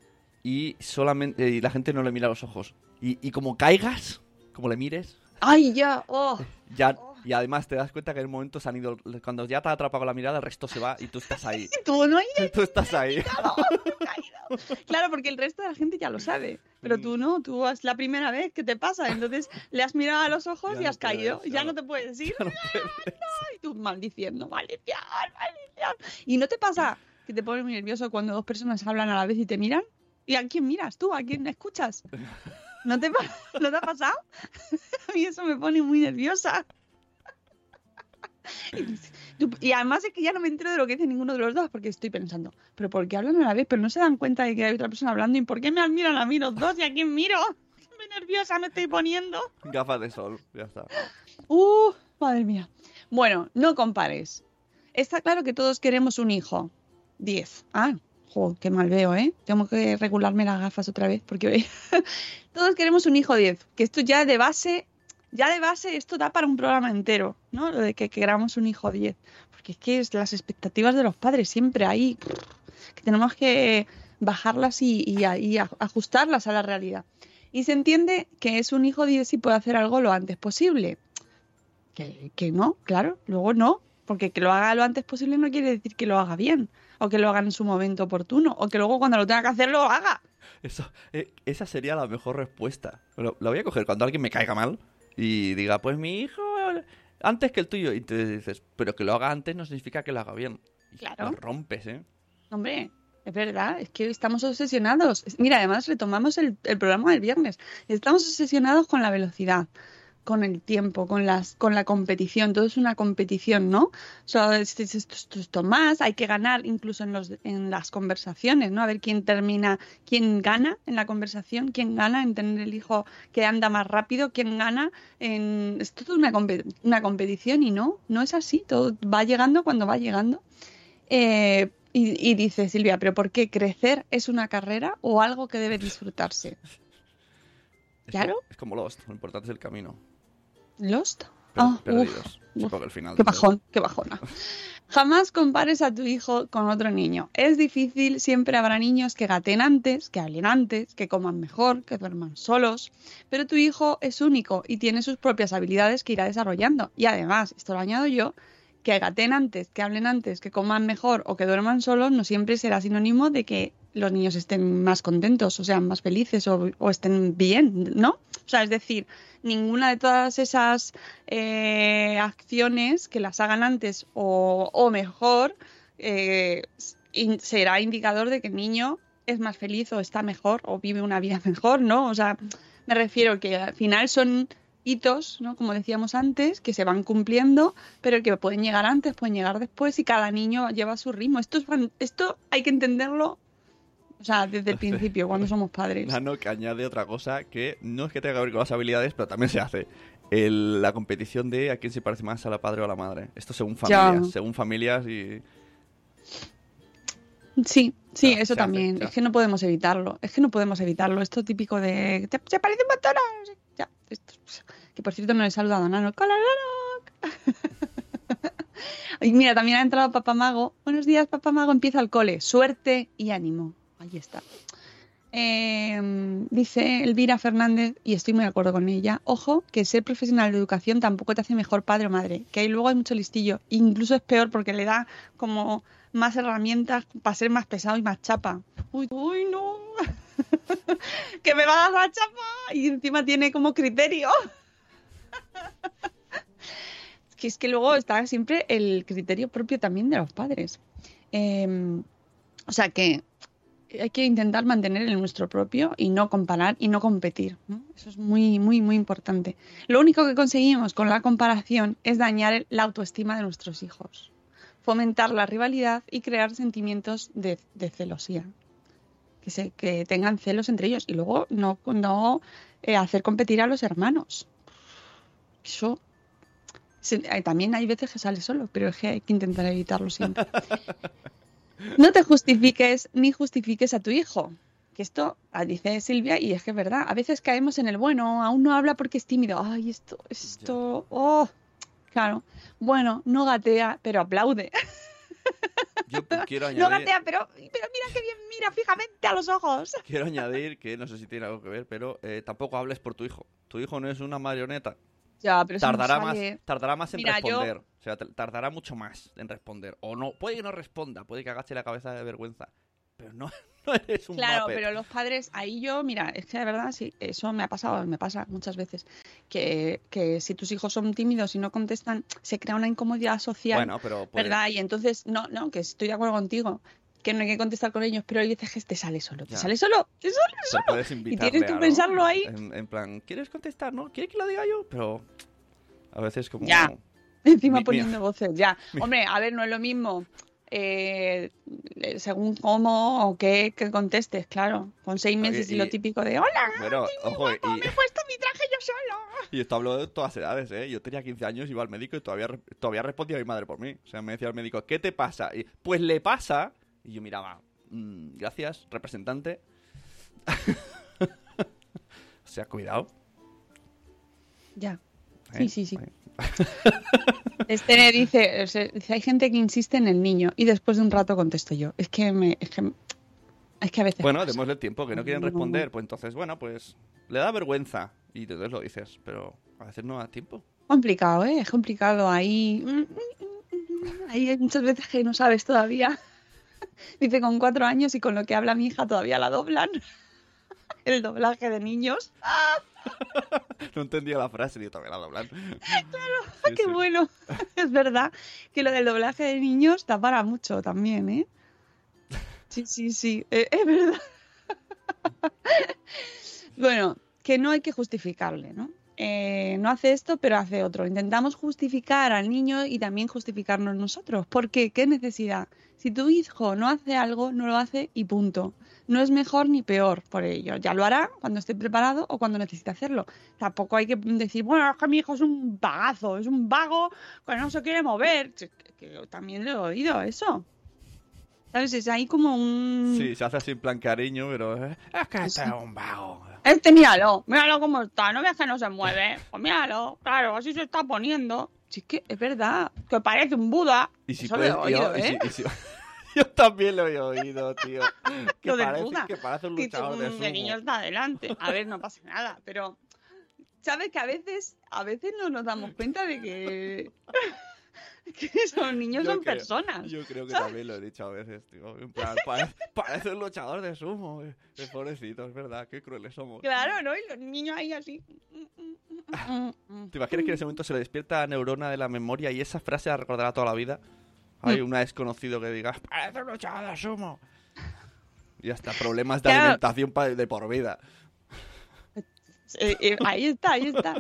y solamente y la gente no le mira a los ojos. Y, y como caigas, como le mires, ¡Ay, ya! ¡Oh! ya y además te das cuenta que en el momento se han ido cuando ya te ha atrapado la mirada, el resto se va y tú estás ahí. Y tú no hay tú estás ahí. Claro, porque el resto de la gente ya lo sabe, pero tú no, tú es la primera vez que te pasa, entonces le has mirado a los ojos Ya y no has caído, puedes, ya ya no no- te puedes ir, Ya no puedes. y tú maldiciendo, maldición, maldición. ¿Y no te pasa que te pones muy nervioso cuando dos personas hablan a la vez y te miran? ¿Y a quién miras tú? ¿A quién escuchas? ¿No te, ¿no te ha pasado? A mí eso me pone muy nerviosa. Y, además es que ya no me entero de lo que dice ninguno de los dos porque estoy pensando, pero ¿por qué hablan a la vez? Pero no se dan cuenta de que hay otra persona hablando y ¿por qué me miran a mí los dos y a quién miro? Qué nerviosa me estoy poniendo. Gafas de sol, ya está. Uh, madre mía. Bueno, no compares. Está claro que todos queremos un hijo. 10. Ah, jo, qué mal veo, ¿eh? Tengo que regularme las gafas otra vez porque todos queremos un hijo 10. Que esto ya de base, ya de base, esto da para un programa entero, ¿no? Lo de que queramos un hijo 10. Porque es que las expectativas de los padres siempre ahí, que tenemos que bajarlas y, ajustarlas a la realidad. Y se entiende que es un hijo 10 y puede hacer algo lo antes posible. Que, no, claro, luego no, porque que lo haga lo antes posible no quiere decir que lo haga bien, o que lo haga en su momento oportuno, o que luego cuando lo tenga que hacer lo haga. Eso, eh, esa sería la mejor respuesta. Lo, voy a coger cuando alguien me caiga mal y diga, pues mi hijo antes que el tuyo. Y te dices, pero que lo haga antes no significa que lo haga bien. Y Claro. Lo rompes, ¿eh? Hombre, es verdad, es que estamos obsesionados. Es- Mira, además retomamos el, el programa del viernes. Estamos obsesionados con la velocidad, con el tiempo, con las, con la competición. Todo es una competición, ¿no? O sea, es- es- esto, esto, esto más, hay que ganar incluso en los, en las conversaciones, ¿no? A ver quién termina, quién gana en la conversación, quién gana en tener el hijo que anda más rápido, quién gana en. Es todo una, una competición y no, no es así. Todo va llegando cuando va llegando. Eh, y, y dice Silvia, ¿pero por qué crecer es una carrera o algo que debe disfrutarse? Es Claro. Es como Lost, lo importante es el camino. ¿Lost? Ah, perdidos. uf. El final. Qué bajón, qué bajona. Jamás compares a tu hijo con otro niño. Es difícil, siempre habrá niños que gaten antes, que hablen antes, que coman mejor, que duerman solos. Pero tu hijo es único y tiene sus propias habilidades que irá desarrollando. Y además, esto lo añado yo, que gaten antes, que hablen antes, que coman mejor o que duerman solos no siempre será sinónimo de que los niños estén más contentos o sean más felices o, o estén bien, ¿no? O sea, es decir, ninguna de todas esas eh, acciones que las hagan antes o, mejor eh, será indicador de que el niño es más feliz o está mejor o vive una vida mejor, ¿no? O sea, me refiero que al final son hitos, ¿no? Como decíamos antes, que se van cumpliendo, pero que pueden llegar antes, pueden llegar después y cada niño lleva su ritmo. Esto, es, esto hay que entenderlo, o sea, desde el principio, cuando somos padres. Nano que añade otra cosa que no es que tenga que ver con las habilidades, pero también se hace. El- la competición de a quién se parece más a la padre o a la madre. Esto según Ya. familias, según familias y... Sí, sí, Claro, eso hace, también. claro. Es que no podemos evitarlo. Es que no podemos evitarlo. Esto típico de. ¿Te, se parece un montón a-?" No sé, Ya, esto- que por cierto no he saludado a Nano. ¡Hola, Nano! y mira, también ha entrado Papá Mago. Buenos días, Papá Mago. Empieza el cole. Suerte y ánimo. Ahí está. Eh, dice Elvira Fernández, y estoy muy de acuerdo con ella, ojo, que ser profesional de educación tampoco te hace mejor padre o madre, que ahí luego hay mucho listillo, incluso es peor porque le da como más herramientas para ser más pesado y más chapa. Uy, uy, no, que me va a dar la chapa y encima tiene como criterio. Que es que luego está siempre el criterio propio también de los padres. Eh, o sea que hay que intentar mantener el nuestro propio y no comparar y no competir. ¿no? Eso es muy, muy, muy importante. Lo único que conseguimos con la comparación es dañar la autoestima de nuestros hijos, fomentar la rivalidad y crear sentimientos de, de celosía. Que, se, que tengan celos entre ellos y luego no, no eh, hacer competir a los hermanos. Eso eh, también hay veces que sale solo, pero es que hay que intentar evitarlo siempre. No te justifiques ni justifiques a tu hijo. Que esto, ah, dice Silvia, y es que es verdad, a veces caemos en el bueno, aún no habla porque es tímido. Ay, esto, esto, oh, claro. Bueno, no gatea, pero aplaude. Yo quiero No añadir, gatea, pero, pero mira qué bien, mira fijamente a los ojos. quiero añadir que no sé si tiene algo que ver, pero eh, tampoco hables por tu hijo. Tu hijo no es una marioneta. Ya, pero no Tardará más, tardará más en Mira, yo- responder. O sea, tardará mucho más en responder. O no, puede que no responda, puede que agache la cabeza de vergüenza. Pero no, no eres un Claro, pero los padres, ahí yo, mira, es que de verdad sí, eso me ha pasado, me pasa muchas veces, que, que si tus hijos son tímidos y no contestan, se crea una incomodidad social, Bueno, pero puede- ¿verdad? Y entonces, no, no, que estoy de acuerdo contigo, que no hay que contestar con ellos, pero hay veces que te sale solo, te Ya. sale solo, te sale Pero solo. puedes Y tienes que ¿no? pensarlo ahí. En, en plan, ¿quieres contestar? ¿No? ¿Quieres que lo diga yo? Pero a veces como... Ya. Encima Mi- poniendo voces, ya. mi- Hombre, a ver, no es lo mismo. eh, según cómo o qué, que contestes, claro. Con seis meses y, y- lo típico de hola, Bueno, ojo, y, me he puesto mi traje yo solo. y esto hablo de todas edades, ¿eh? Yo tenía 15 años, iba al médico y todavía, todavía respondía a mi madre por mí. O sea, me decía el médico, ¿qué te pasa? Y, pues le pasa... Y yo miraba, "Mm, gracias, representante. o sea, cuidado. Ya. ¿eh? Sí, sí, sí. Ahí. Este dice, o sea, dice, hay gente que insiste en el niño y después de un rato contesto yo. Es que me, es que, es que a veces Bueno, démosle tiempo, que no quieren responder. Pues entonces, bueno, pues le da vergüenza. Y entonces lo dices, pero a veces no da tiempo. complicado, ¿eh? Es complicado ahí. Ahí hay muchas veces que no sabes todavía. Dice con cuatro años y con lo que habla mi hija todavía la doblan. El doblaje de niños. No entendía la frase, ni todavía la hablan. ¡Qué bueno! Es verdad que lo del doblaje de niños da para mucho también, ¿eh? Sí, sí, sí, eh, es verdad. Bueno, que no hay que justificarle, ¿no? Eh, no hace esto, pero hace otro. Intentamos justificar al niño y también justificarnos nosotros. ¿Por qué? ¿Qué necesidad? Si tu hijo no hace algo, no lo hace y punto. No es mejor ni peor por ello. Ya lo hará cuando esté preparado o cuando necesite hacerlo. Tampoco hay que decir, bueno, es que mi hijo es un vagazo, es un vago que no se quiere mover. Que- también lo he oído eso. ¿Sabes? Es ahí como un... Sí, se hace así en plan cariño, pero es que este Sí. es un vago. Este, míralo, míralo cómo está, no ves que no se mueve. Pues míralo, claro, así se está poniendo. Sí, es que es verdad, que parece un Buda. Y si Eso lo he puedes- oído, yo, y si- y si- yo también lo he oído, tío. Que Lo parece, Buda. que parece un luchador de el sumo. niño está adelante. A ver, no pasa nada, pero sabes que a veces, a veces no nos damos cuenta de que, que esos niños Yo son creo- personas. Yo creo que también lo he dicho a veces, tío. En plan, parece, parece un luchador de sumo. eh. Eh, pobrecito, es verdad, qué crueles somos. Claro, ¿no? Y los niños ahí así. ¿Te imaginas que en ese momento se le despierta la neurona de la memoria y esa frase la recordará toda la vida? Hay Mm. una desconocido que diga, parece un luchador de sumo. Y hasta problemas de Claro. alimentación de por vida. Eh, eh, ahí está, ahí está.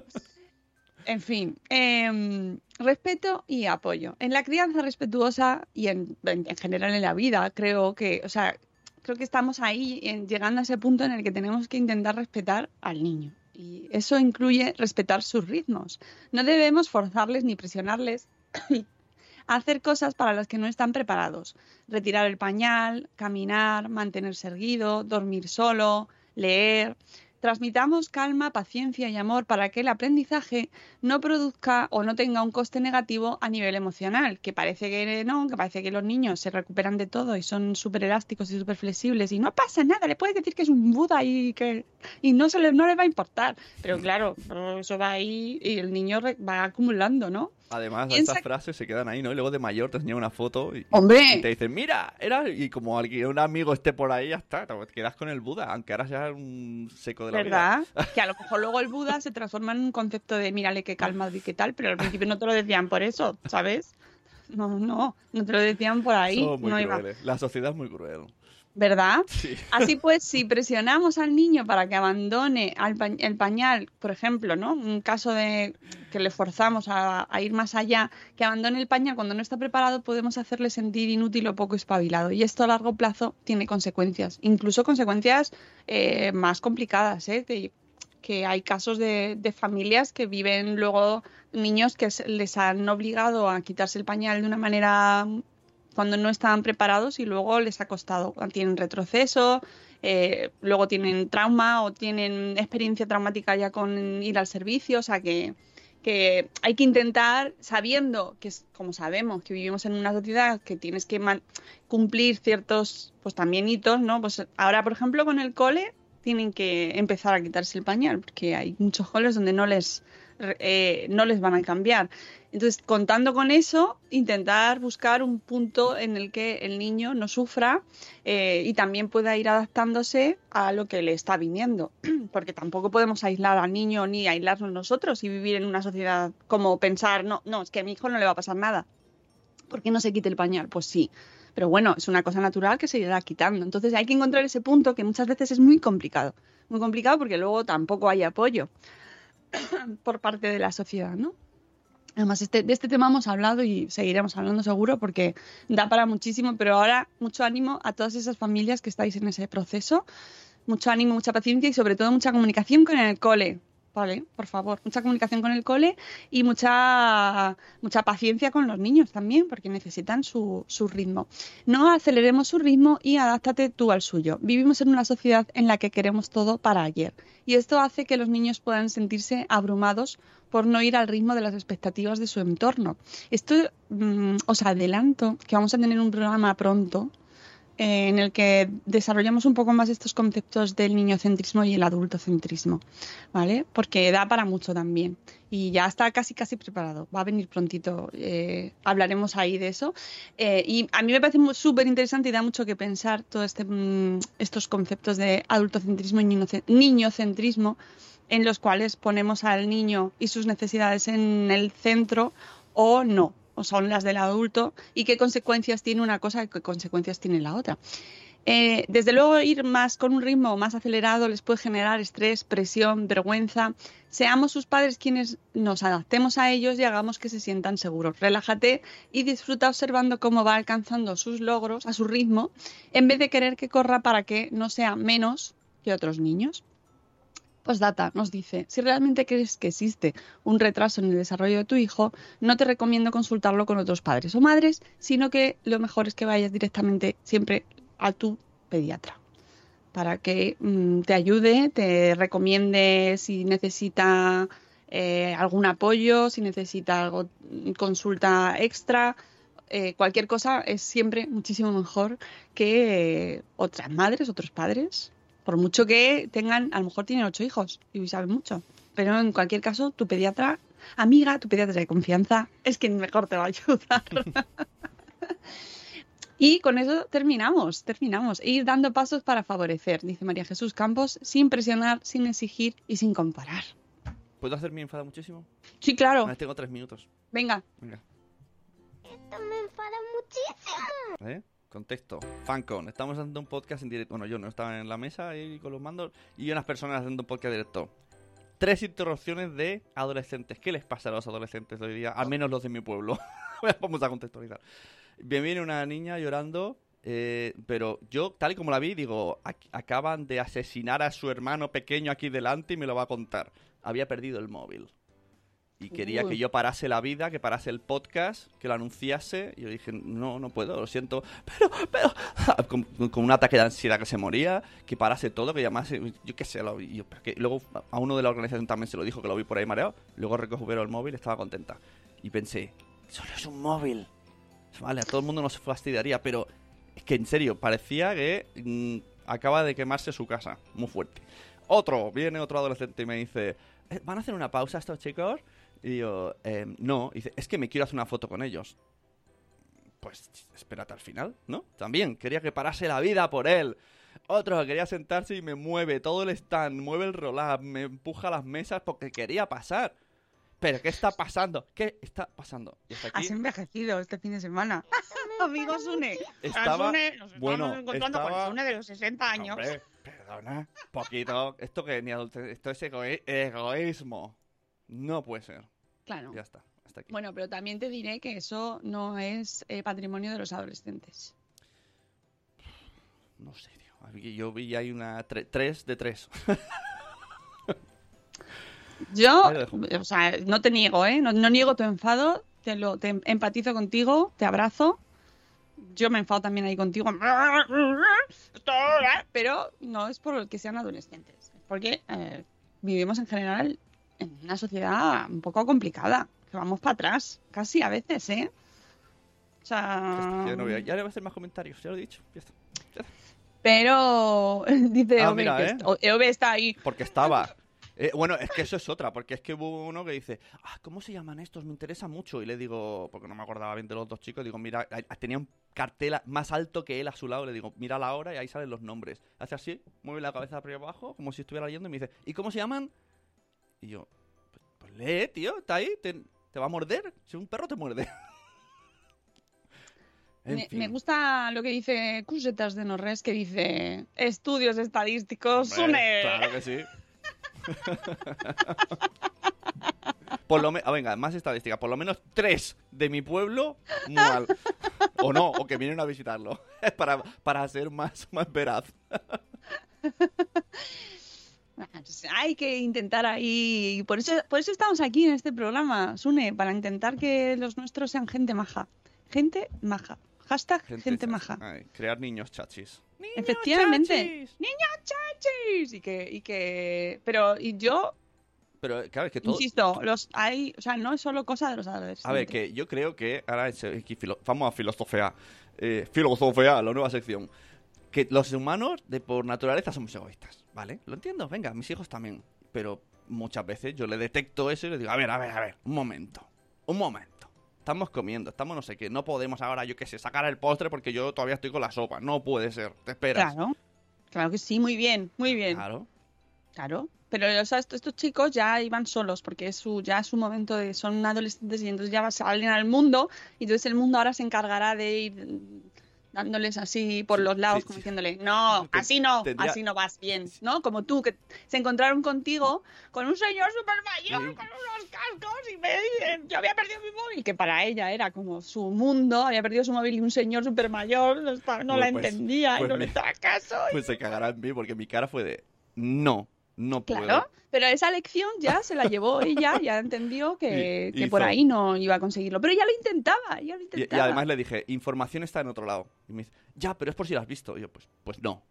En fin, em, respeto y apoyo. En la crianza respetuosa y en, en- en general en la vida, creo que, o sea, creo que estamos ahí en- llegando a ese punto en el que tenemos que intentar respetar al niño. Y eso incluye respetar sus ritmos. No debemos forzarles ni presionarles a hacer cosas para las que no están preparados. Retirar el pañal, caminar, mantenerse erguido, dormir solo, leer. Transmitamos calma, paciencia y amor para que el aprendizaje no produzca o no tenga un coste negativo a nivel emocional, que parece que no, que parece que los niños se recuperan de todo y son súper elásticos y súper flexibles y no pasa nada, le puedes decir que es un Buda y que y no se le, no le va a importar. Pero claro, eso va ahí y el niño va acumulando, ¿no? Además, Piensa estas que- frases se quedan ahí, ¿no? Y luego de mayor te enseñan una foto y, ¡Hombre! y te dicen, mira, era... Y como alguien, un amigo esté por ahí, ya está. Te quedas con el Buda, aunque ahora sea un seco de la vida. ¿Verdad? Que a lo mejor luego el Buda se transforma en un concepto de mírale qué calmado y qué tal, pero al principio no te lo decían por eso, ¿sabes? No, no, no te lo decían por ahí. Muy no iba. crueles. La sociedad es muy cruel. ¿Verdad? Sí. Así pues, si presionamos al niño para que abandone el pañal, por ejemplo, ¿no? Un caso de que le forzamos a, a ir más allá, que abandone el pañal cuando no está preparado, podemos hacerle sentir inútil o poco espabilado. Y esto a largo plazo tiene consecuencias, incluso consecuencias eh, más complicadas, ¿eh? Que, que hay casos de, de familias que viven luego niños que les han obligado a quitarse el pañal de una manera cuando no estaban preparados y luego les ha costado. Tienen retroceso, eh, luego tienen trauma o tienen experiencia traumática ya con ir al servicio, o sea que, que hay que intentar, sabiendo que es como sabemos que vivimos en una sociedad que tienes que cumplir ciertos, pues también hitos, ¿no? Pues ahora, por ejemplo, con el cole tienen que empezar a quitarse el pañal, porque hay muchos coles donde no les, eh, no les van a cambiar. Entonces, contando con eso, intentar buscar un punto en el que el niño no sufra eh, y también pueda ir adaptándose a lo que le está viniendo. Porque tampoco podemos aislar al niño ni aislarnos nosotros y vivir en una sociedad como pensar, no, no, es que a mi hijo no le va a pasar nada. ¿Por qué no se quite el pañal? Pues sí. Pero bueno, es una cosa natural que se irá quitando. Entonces hay que encontrar ese punto que muchas veces es muy complicado. Muy complicado porque luego tampoco hay apoyo por parte de la sociedad, ¿no? Además, este, de este tema hemos hablado y seguiremos hablando seguro porque da para muchísimo, pero ahora mucho ánimo a todas esas familias que estáis en ese proceso. Mucho ánimo, mucha paciencia y sobre todo mucha comunicación con el cole. Vale, por favor, mucha comunicación con el cole y mucha, mucha paciencia con los niños también, porque necesitan su, su ritmo. No aceleremos su ritmo y adáptate tú al suyo. Vivimos en una sociedad en la que queremos todo para ayer. Y esto hace que los niños puedan sentirse abrumados por no ir al ritmo de las expectativas de su entorno. Esto mm, os adelanto que vamos a tener un programa pronto en el que desarrollamos un poco más estos conceptos del niñocentrismo y el adultocentrismo, ¿vale? Porque da para mucho también. Y ya está casi, casi preparado. Va a venir prontito. eh, hablaremos ahí de eso. Eh, y a mí me parece súper interesante y da mucho que pensar todos este, mm, estos conceptos de adultocentrismo y niñoce- niñocentrismo en los cuales ponemos al niño y sus necesidades en el centro o no, o son las del adulto y qué consecuencias tiene una cosa y qué consecuencias tiene la otra. Eh, desde luego, ir más con un ritmo más acelerado les puede generar estrés, presión, vergüenza. Seamos sus padres quienes nos adaptemos a ellos y hagamos que se sientan seguros. Relájate y disfruta observando cómo va alcanzando sus logros a su ritmo, en vez de querer que corra para que no sea menos que otros niños. Postdata nos dice, si realmente crees que existe un retraso en el desarrollo de tu hijo, no te recomiendo consultarlo con otros padres o madres, sino que lo mejor es que vayas directamente siempre a tu pediatra para que mm, te ayude, te recomiende si necesita eh, algún apoyo, si necesita algo, consulta extra. eh, cualquier cosa es siempre muchísimo mejor que eh, otras madres, otros padres, por mucho que tengan, a lo mejor tienen ocho hijos y saben mucho. Pero en cualquier caso, tu pediatra, amiga, tu pediatra de confianza, es quien mejor te va a ayudar. y con eso terminamos, terminamos. E ir dando pasos para favorecer, dice María Jesús Campos, sin presionar, sin exigir y sin comparar. ¿Puedo hacer mi enfada muchísimo? Sí, claro. Ah, tengo tres minutos. Venga. Venga. Esto me enfada muchísimo. ¿Eh? Contexto. Fancon. Estamos haciendo un podcast en directo. Bueno, yo no estaba en la mesa ahí con los mandos y unas personas haciendo un podcast directo. Tres interrupciones de adolescentes. ¿Qué les pasa a los adolescentes hoy día? Al menos los de mi pueblo. Vamos a contextualizar. Me viene una niña llorando, eh, pero yo, tal y como la vi, digo, "Ac- acaban de asesinar a su hermano pequeño aquí delante y me lo va a contar. Había perdido el móvil. Y quería Uy. que yo parase la vida, que parase el podcast, que lo anunciase. Y yo dije, no, no puedo, lo siento. Pero, pero, con, con un ataque de ansiedad que se moría, que parase todo, que llamase, yo qué sé. Lo, yo, que luego a uno de la organización también se lo dijo, que lo vi por ahí mareado. Luego recogieron el móvil, estaba contenta. Y pensé, solo es un móvil. Vale, a todo el mundo nos fastidiaría, pero es que en serio, parecía que mm, acaba de quemarse su casa. Muy fuerte. Otro, viene otro adolescente y me dice, "Eh, ¿van a hacer una pausa estos chicos? Y yo, "Em, no. Y dice, es que me quiero hacer una foto con ellos. Pues espérate al final, ¿no? También quería que parase la vida por él. Otro quería sentarse y me mueve todo el stand, mueve el roll-up, me empuja las mesas porque quería pasar. Pero ¿qué está pasando? ¿Qué está pasando? Y hasta aquí Has envejecido este fin de semana. Amigo Sune. estaba... Sune, nos bueno, encontrando estaba- con Sune de los 60 años. Hombre, perdona, poquito. Esto que ni adulte- esto es egoí- egoísmo. No puede ser. Claro. Ya está, hasta aquí. Bueno, pero también te diré que eso no es eh, patrimonio de los adolescentes. No sé, tío. Yo vi ahí una 3 de 3. Yo, o sea, no te niego, ¿eh? No, no niego tu enfado, te, lo, te empatizo contigo, te abrazo. Yo me enfado también ahí contigo. Pero no es por que sean adolescentes. es Porque eh, vivimos en general en una sociedad un poco complicada, que vamos para atrás, casi a veces, ¿eh? O sea... Ya no voy a, ya no voy a hacer más comentarios, ya lo he dicho. Ya está. Pero dice Ah, Ove, mira, que ¿eh? Ove está ahí. Porque estaba. Eh, bueno, es que eso es otra, porque es que hubo uno que dice, ah, ¿cómo se llaman estos? Me interesa mucho. Y le digo, porque no me acordaba bien de los dos chicos, digo, mira, tenía un cartel más alto que él a su lado, le digo, mira la hora y ahí salen los nombres. Hace así, mueve la cabeza para abajo, como si estuviera leyendo, y me dice, ¿y cómo se llaman? Y yo, pues, pues lee, tío, está ahí, te, te va a morder. Si un perro te muerde. En Me, fin. me gusta lo que dice Cusetas de Norres, que dice estudios estadísticos. Hombre, Sune". Claro que sí. Por lo menos, venga, más estadística. Por lo menos tres de mi pueblo, mal. O no, o que vienen a visitarlo. para, para ser más, más veraz. Pues Hay que intentar ahí. Por eso, por eso estamos aquí en este programa, Sune, para intentar que los nuestros sean gente maja. Gente maja. Hashtag gente, maja. Ay, crear niños chachis. Efectivamente. chachis! ¡Niños chachis! Y que, y que. Pero y yo Pero claro, es que todo. insisto, los hay. O sea, no es solo cosa de los adolescentes. A ver, que yo creo que ahora es, filo- vamos a filosofear. Eh, filosofear, la nueva sección. Que los humanos, de por naturaleza, somos egoístas, ¿vale? Lo entiendo, venga, mis hijos también. Pero muchas veces yo le detecto eso y le digo, a ver, a ver, a ver, un momento, un momento. Estamos comiendo, estamos no sé qué. No podemos ahora, yo qué sé, sacar el postre porque yo todavía estoy con la sopa. No puede ser, te esperas. Claro. Claro que sí, muy bien, muy bien. Claro. Claro. Pero o sea, estos, estos chicos ya iban solos porque es su, ya es su momento de. Son adolescentes y entonces ya salen al mundo y entonces el mundo ahora se encargará de ir dándoles así por los lados, sí, como diciéndole, no, así no, tendría- así no vas bien, ¿no? Como tú, que se encontraron contigo con un señor súper mayor, Sí. con unos cascos y me dicen, yo había perdido mi móvil, que para ella era como su mundo, había perdido su móvil y un señor súper mayor no, no Bueno, la pues- entendía pues y no le mi- daba caso. y- Pues se cagará en mí porque mi cara fue de, no, no puedo. Claro, pero esa lección ya se la llevó ella, ya entendió que, Y- que por ahí no iba a conseguirlo. Pero ella lo intentaba, ella lo Y, intentaba. y además le dije, información está en otro lado. Y me dice, ya, pero es por si lo has visto. Y yo, pues, pues no,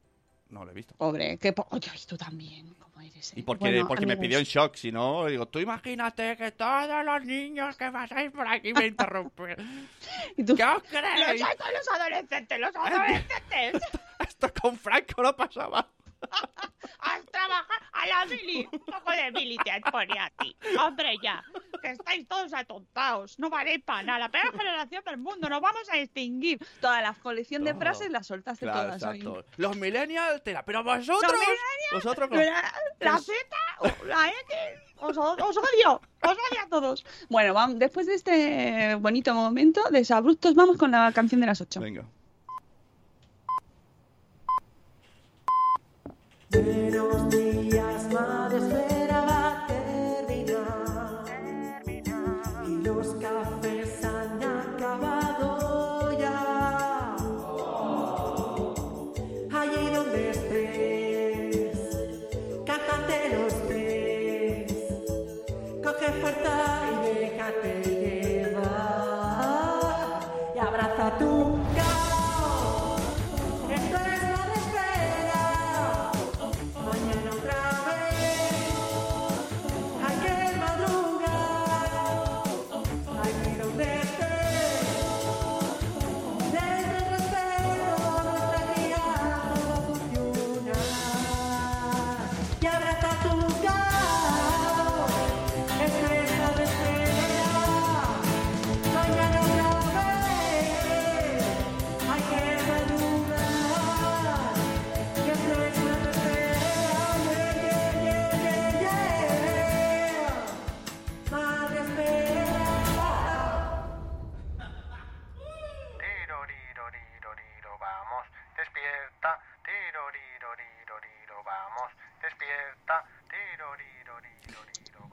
no lo he visto. Pobre, que po- Oye, tú también, ¿cómo eres? eh? Y porque, Bueno, porque me pidió en shock, si no, digo, tú imagínate que todos los niños que pasáis por aquí me interrumpen. ¿y tú? ¿Qué os ¡Los creéis? los adolescentes, los adolescentes! Esto con Franco no pasaba. ¡Has trabajar a la Mili! ¡Ojo de Mili te pone a ti! ¡Hombre, ya! Que estáis todos atontados, no valéis para nada. La peor generación del mundo, nos vamos a extinguir. Toda la colección de Todo. frases las soltaste Claro, todas hoy. exacto. Los millennials, tela, pero vosotros. Los millennials, Vosotros con- La, la Z la X, os, os odio, os odio a todos. Bueno, vamos, después de este bonito momento de Sabruptos, vamos con la canción de las 8. Venga. Buenos días, madre,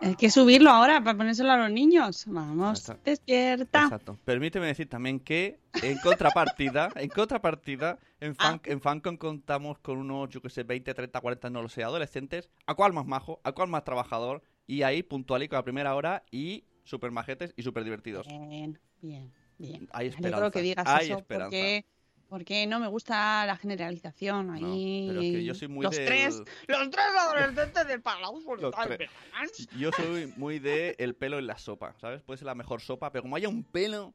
Hay que subirlo ahora para ponérselo a los niños. Vamos, Exacto. despierta. Exacto. Permíteme decir también que en contrapartida, en contrapartida, en, fan, Ah. en Fancon contamos con unos, yo que sé, 20, 30, 40, no lo sé, adolescentes, a cuál más majo, a cuál más trabajador, y ahí puntualico a primera hora y super majetes y super divertidos. Bien, bien, bien. Hay Me esperanza. que digas hay eso esperanza. porque Porque no me gusta la generalización ahí. pero es que yo soy muy los del- tres, los tres adolescentes del Palau. Yo soy muy de el pelo en la sopa, ¿sabes? Puede ser la mejor sopa, pero como haya un pelo...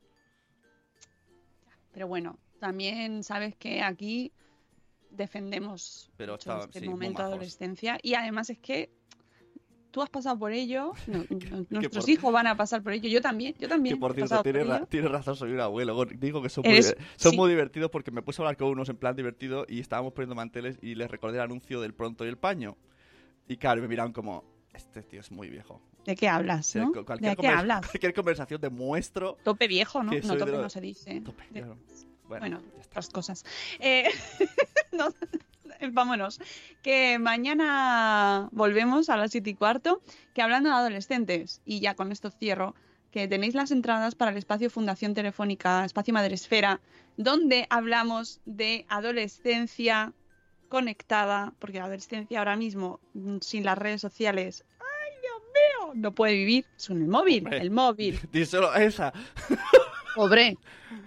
Pero bueno, también sabes que aquí defendemos Pero está- este sí, momento de adolescencia y además es que tú has pasado por ello, no- no- nuestros por- hijos van a pasar por ello, yo también, yo también. Que por cierto, tienes, ra- ello. tienes razón, soy un abuelo. Digo que son, muy, Eres- diver- son sí. muy divertidos porque me puse a hablar con unos en plan divertido y estábamos poniendo manteles y les recordé el anuncio del pronto y el paño. Y claro, me miraron como, este tío es muy viejo. ¿De qué hablas, O sea, no? cu- ¿De cualquier, qué hablas? cualquier conversación demuestro Tope viejo, ¿no? No, tope lo- no se dice. Tope, De- claro. Bueno, Bueno, cosas. Eh, no, vámonos. Que mañana volvemos a las 7 y cuarto. Que hablando de adolescentes, y ya con esto cierro, que tenéis las entradas para el espacio Fundación Telefónica, espacio Madresfera, donde hablamos de adolescencia conectada, porque la adolescencia ahora mismo, mm, sin las redes sociales, ¡ay, Dios mío! No puede vivir. Es un móvil, el móvil. Díselo a esa. Pobre.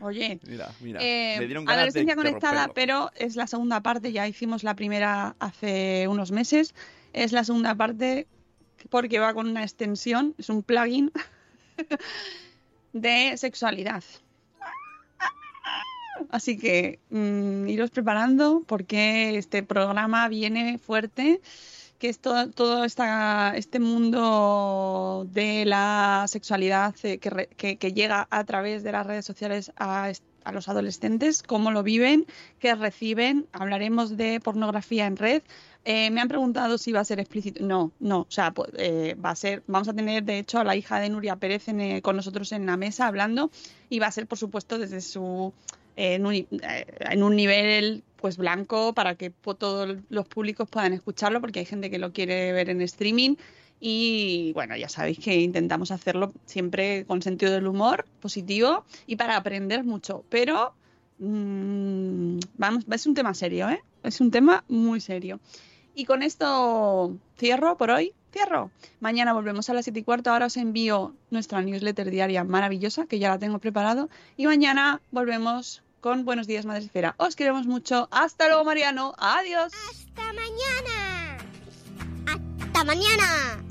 Oye, Mira, mira. eh, me dieron ganas adolescencia de conectada, pero es la segunda parte, ya hicimos la primera hace unos meses, es la segunda parte porque va con una extensión, es un plugin de sexualidad. Así que mm, iros preparando porque este programa viene fuerte, que es todo, todo esta, este mundo de la sexualidad eh, que, que- llega a través de las redes sociales a, a los adolescentes, cómo lo viven, qué reciben. Hablaremos de pornografía en red. Eh, me han preguntado si va a ser explícito. No, no. O sea, pu- eh, va a ser. Vamos a tener, de hecho, a la hija de Nuria Pérez con nosotros en la mesa hablando y va a ser, por supuesto, desde su en un, en un nivel pues blanco para que todos los públicos puedan escucharlo porque hay gente que lo quiere ver en streaming. Y bueno ya sabéis que intentamos hacerlo siempre con sentido del humor positivo y para aprender mucho. Pero mm, vamos es un tema serio ¿eh? es un tema muy serio. Y con esto cierro por hoy. Cierro. Mañana volvemos a las 7 y cuarto. Ahora os envío nuestra newsletter diaria maravillosa que ya la tengo preparado. Y mañana volvemos con Buenos Días Madre Esfera. Os queremos mucho. Hasta luego, Mariano. Adiós. ¡Hasta mañana! ¡Hasta mañana!